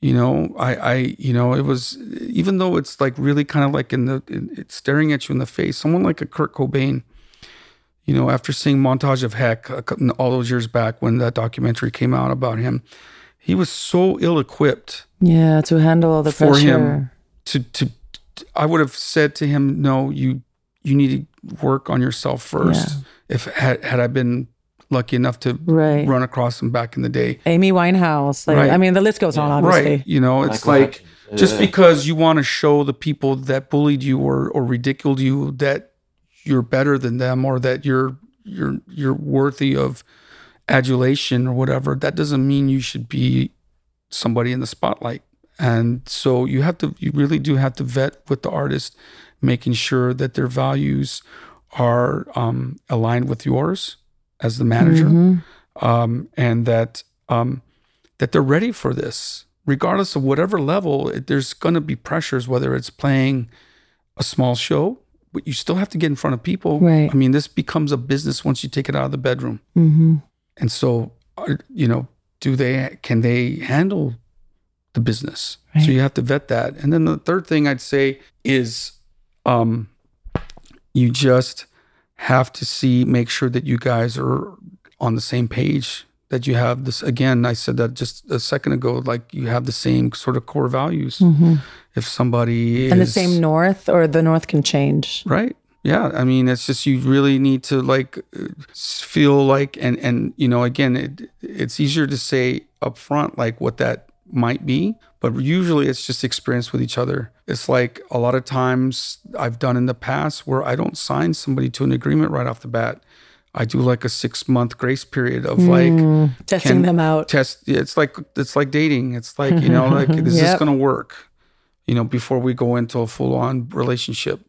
You know, I, I, you know, it was even though it's like really kind of like in the, it's staring at you in the face. Someone like a Kurt Cobain, you know, after seeing montage of Heck all those years back when that documentary came out about him, he was so ill-equipped. Yeah, to handle all the for pressure. him to to. I would have said to him, "No, you you need to work on yourself first. Yeah if had, had I been lucky enough to right. run across them back in the day. Amy Winehouse. Like, right. I mean, the list goes on, obviously. Right. You know, it's like just because you want to show the people that bullied you or, or ridiculed you that you're better than them or that you're you're you're worthy of adulation or whatever, that doesn't mean you should be somebody in the spotlight. And so you have to you really do have to vet with the artist, making sure that their values are um, aligned with yours as the manager, mm-hmm. um, and that um, that they're ready for this, regardless of whatever level. It, there's going to be pressures, whether it's playing a small show, but you still have to get in front of people. Right. I mean, this becomes a business once you take it out of the bedroom, mm-hmm. and so uh, you know, do they can they handle the business? Right. So you have to vet that, and then the third thing I'd say is. Um, you just have to see, make sure that you guys are on the same page. That you have this again. I said that just a second ago. Like you have the same sort of core values. Mm-hmm. If somebody and is, the same north, or the north can change, right? Yeah, I mean, it's just you really need to like feel like, and and you know, again, it, it's easier to say up front like what that might be, but usually it's just experience with each other. It's like a lot of times I've done in the past where I don't sign somebody to an agreement right off the bat. I do like a six month grace period of like mm, testing them out. Test. It's like it's like dating. It's like you know, like is yep. this going to work? You know, before we go into a full on relationship,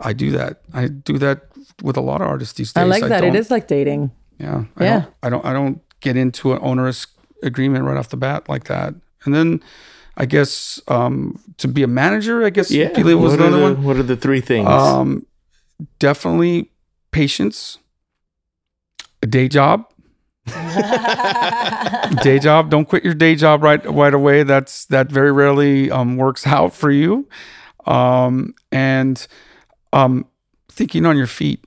I do that. I do that with a lot of artists these days. I like that. don't- it is like dating. Yeah. I Yeah. Don't, I don't. I don't get into an onerous agreement right off the bat like that. And then, I guess um, to be a manager, I guess Yeah. Pili was what, are another the, one. what are the three things? Um, definitely patience. A day job. day job. Don't quit your day job right right away. That's that very rarely um, works out for you. Um, and um, thinking on your feet.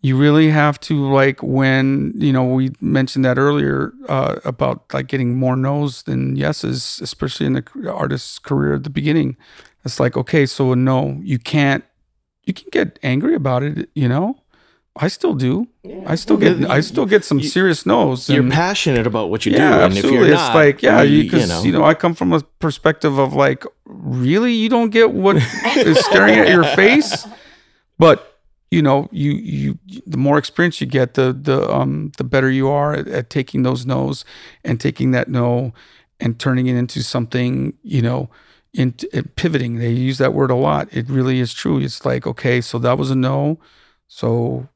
You really have to like when you know we mentioned that earlier uh, about like getting more no's than yeses, especially in the artist's career at the beginning. It's like okay, so a no, you can't. You can get angry about it, you know. I still do. I still get. I still get some serious no's. you're and- passionate about what you do. yeah, and if absolutely. you're it's not, like yeah, you, you, you 'cause, know, you know, I come from a perspective of like, really, you don't get what is staring at your face, but you know, you you the more experience you get, the the um the better you are at, at taking those no's and taking that no and turning it into something, you know. In, in pivoting, they use that word a lot. It really is true. It's like, okay, so that was a no. So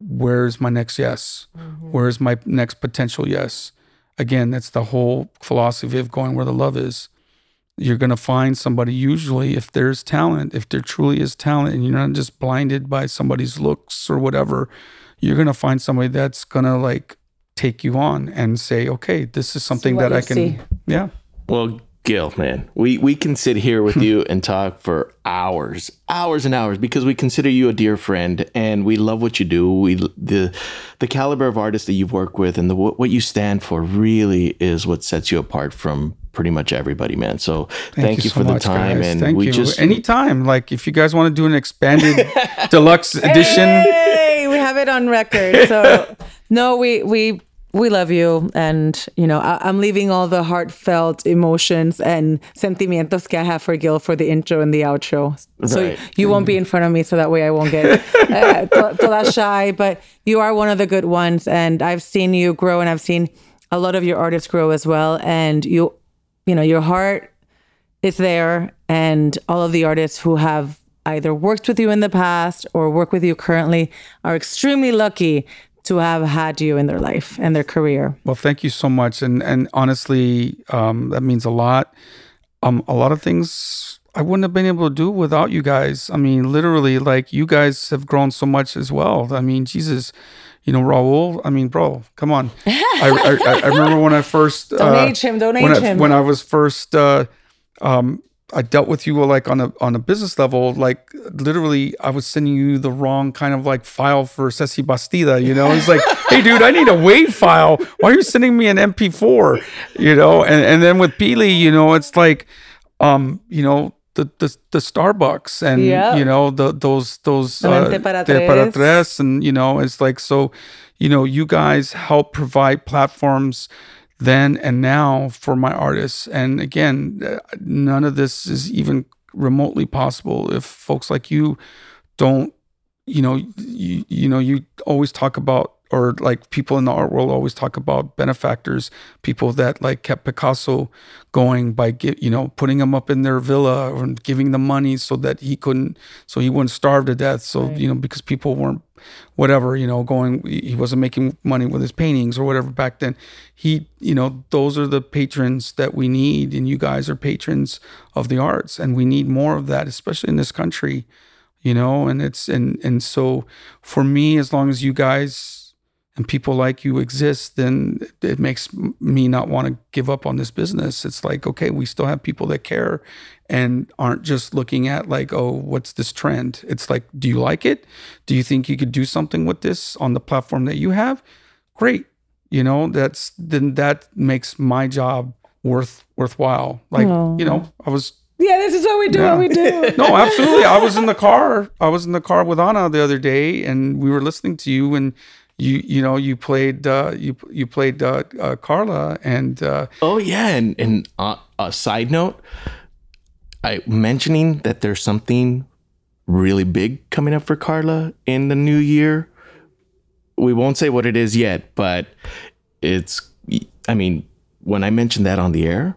where's my next yes? Where's my next potential yes? Again, that's the whole philosophy of going where the love is. You're going to find somebody, usually, if there's talent, if there truly is talent, and you're not just blinded by somebody's looks or whatever, you're going to find somebody that's going to like take you on and say, okay, this is something that I can, see. yeah. Well, Gil, man, we we can sit here with you and talk for hours, hours and hours because we consider you a dear friend and we love what you do. We the the caliber of artists that you've worked with and the what you stand for really is what sets you apart from pretty much everybody, man. So thank, you, so for the time guys. and Thank we you. just anytime. Like if you guys want to do an expanded deluxe edition, Hey, we have it on record. So no, we we we love you, and you know I, I'm leaving all the heartfelt emotions and sentimientos que I have for Gil for the intro and the outro. So Right. you won't be in front of me, so that way I won't get uh, to- toda shy. But you are one of the good ones, and I've seen you grow, and I've seen a lot of your artists grow as well. And you, you know, your heart is there and all of the artists who have either worked with you in the past or work with you currently are extremely lucky to have had you in their life and their career. Well, thank you so much, and and honestly, um, that means a lot. Um, a lot of things I wouldn't have been able to do without you guys. I mean, literally, like you guys have grown so much as well. I mean, Jesus, you know, Raul. I mean, bro, come on. I I, I remember when I first Don't uh, age him, don't when I, him. when I was first. Uh, um, I dealt with you like on a on a business level, like literally, I was sending you the wrong kind of like file for Ceci Bastida. You know, he's like, "Hey, dude, I need a WAV file. Why are you sending me an MP4?" You know, and and then with Pili, you know, it's like, um, you know, the the, the Starbucks and Yeah. you know the those those Vente para de para tres. tres, and you know, it's like so, you know, you guys help provide platforms then and now for my artists. And again, uh, none of this is even remotely possible if folks like you don't, you know, you, you know, you always talk about or like people in the art world always talk about benefactors, people that like kept Picasso going by get, you know, putting him up in their villa and giving them money so that he couldn't, so he wouldn't starve to death. So, you know, because people weren't whatever, you know, going, he wasn't making money with his paintings or whatever back then. He, you know, those are the patrons that we need. And you guys are patrons of the arts. And we need more of that, especially in this country, you know, and it's, and, and so for me, as long as you guys, and people like you exist, then it makes me not want to give up on this business. It's like, okay, we still have people that care and aren't just looking at like, oh, what's this trend? It's like, do you like it? Do you think you could do something with this on the platform that you have? Great. You know, that's then that makes my job worth worthwhile. Like, you know, I was Yeah, this is what we do. Yeah. What we do. no, absolutely. I was in the car. I was in the car with Anna the other day, and we were listening to you, and you, you know, you played, uh, you, you played uh, uh, Carla, and uh, Oh yeah, and and uh, a side note, I mentioning that there's something really big coming up for Carla in the new year. We won't say what it is yet, but it's. I mean, when I mentioned that on the air,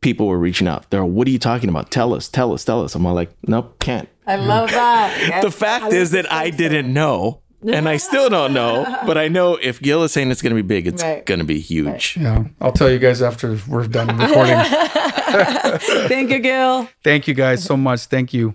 people were reaching out. They're, "What are you talking about? Tell us, tell us, tell us." I'm all like, "Nope, can't." I love that. the fact is that I didn't know. And I still don't know, but I know if Gil is saying it's going to be big, it's right. going to be huge. Right. Yeah, I'll tell you guys after we're done recording. Thank you, Gil. Thank you guys so much. Thank you.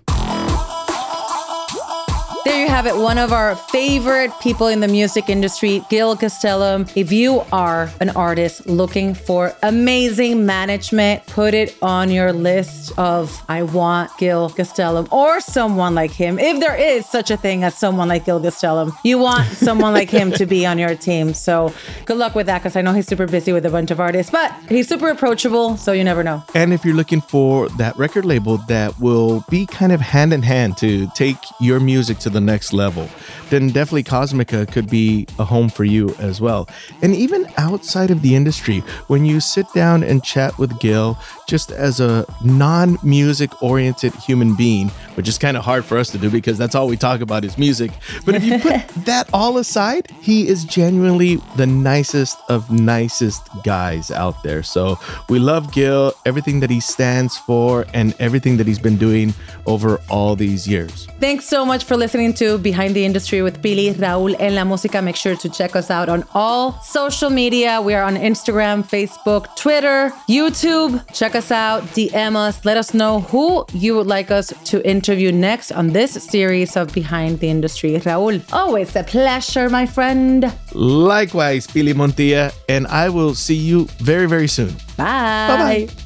Have it. One of our favorite people in the music industry, Gil Gastelum. If you are an artist looking for amazing management, put it on your list of I want Gil Gastelum or someone like him. If there is such a thing as someone like Gil Gastelum, you want someone like him to be on your team. So good luck with that because I know he's super busy with a bunch of artists, but he's super approachable. So you never know. And if you're looking for that record label that will be kind of hand in hand to take your music to the the next level, then definitely Cosmica could be a home for you as well. And even outside of the industry, when you sit down and chat with Gil, just as a non music oriented human being, which is kind of hard for us to do because that's all we talk about is music. But if you put that all aside, he is genuinely the nicest of nicest guys out there. So we love Gil, everything that he stands for, and everything that he's been doing over all these years. Thanks so much for listening to Behind the Industry with Pili, Raul, and La Música. Make sure to check us out on all social media. We are on Instagram, Facebook, Twitter, YouTube. Check us out, DM us, let us know who you would like us to interview next on this series of Behind the Industry. Raul, always a pleasure, my friend. Likewise, Pili Montilla, and I will see you very, very soon. Bye. Bye bye.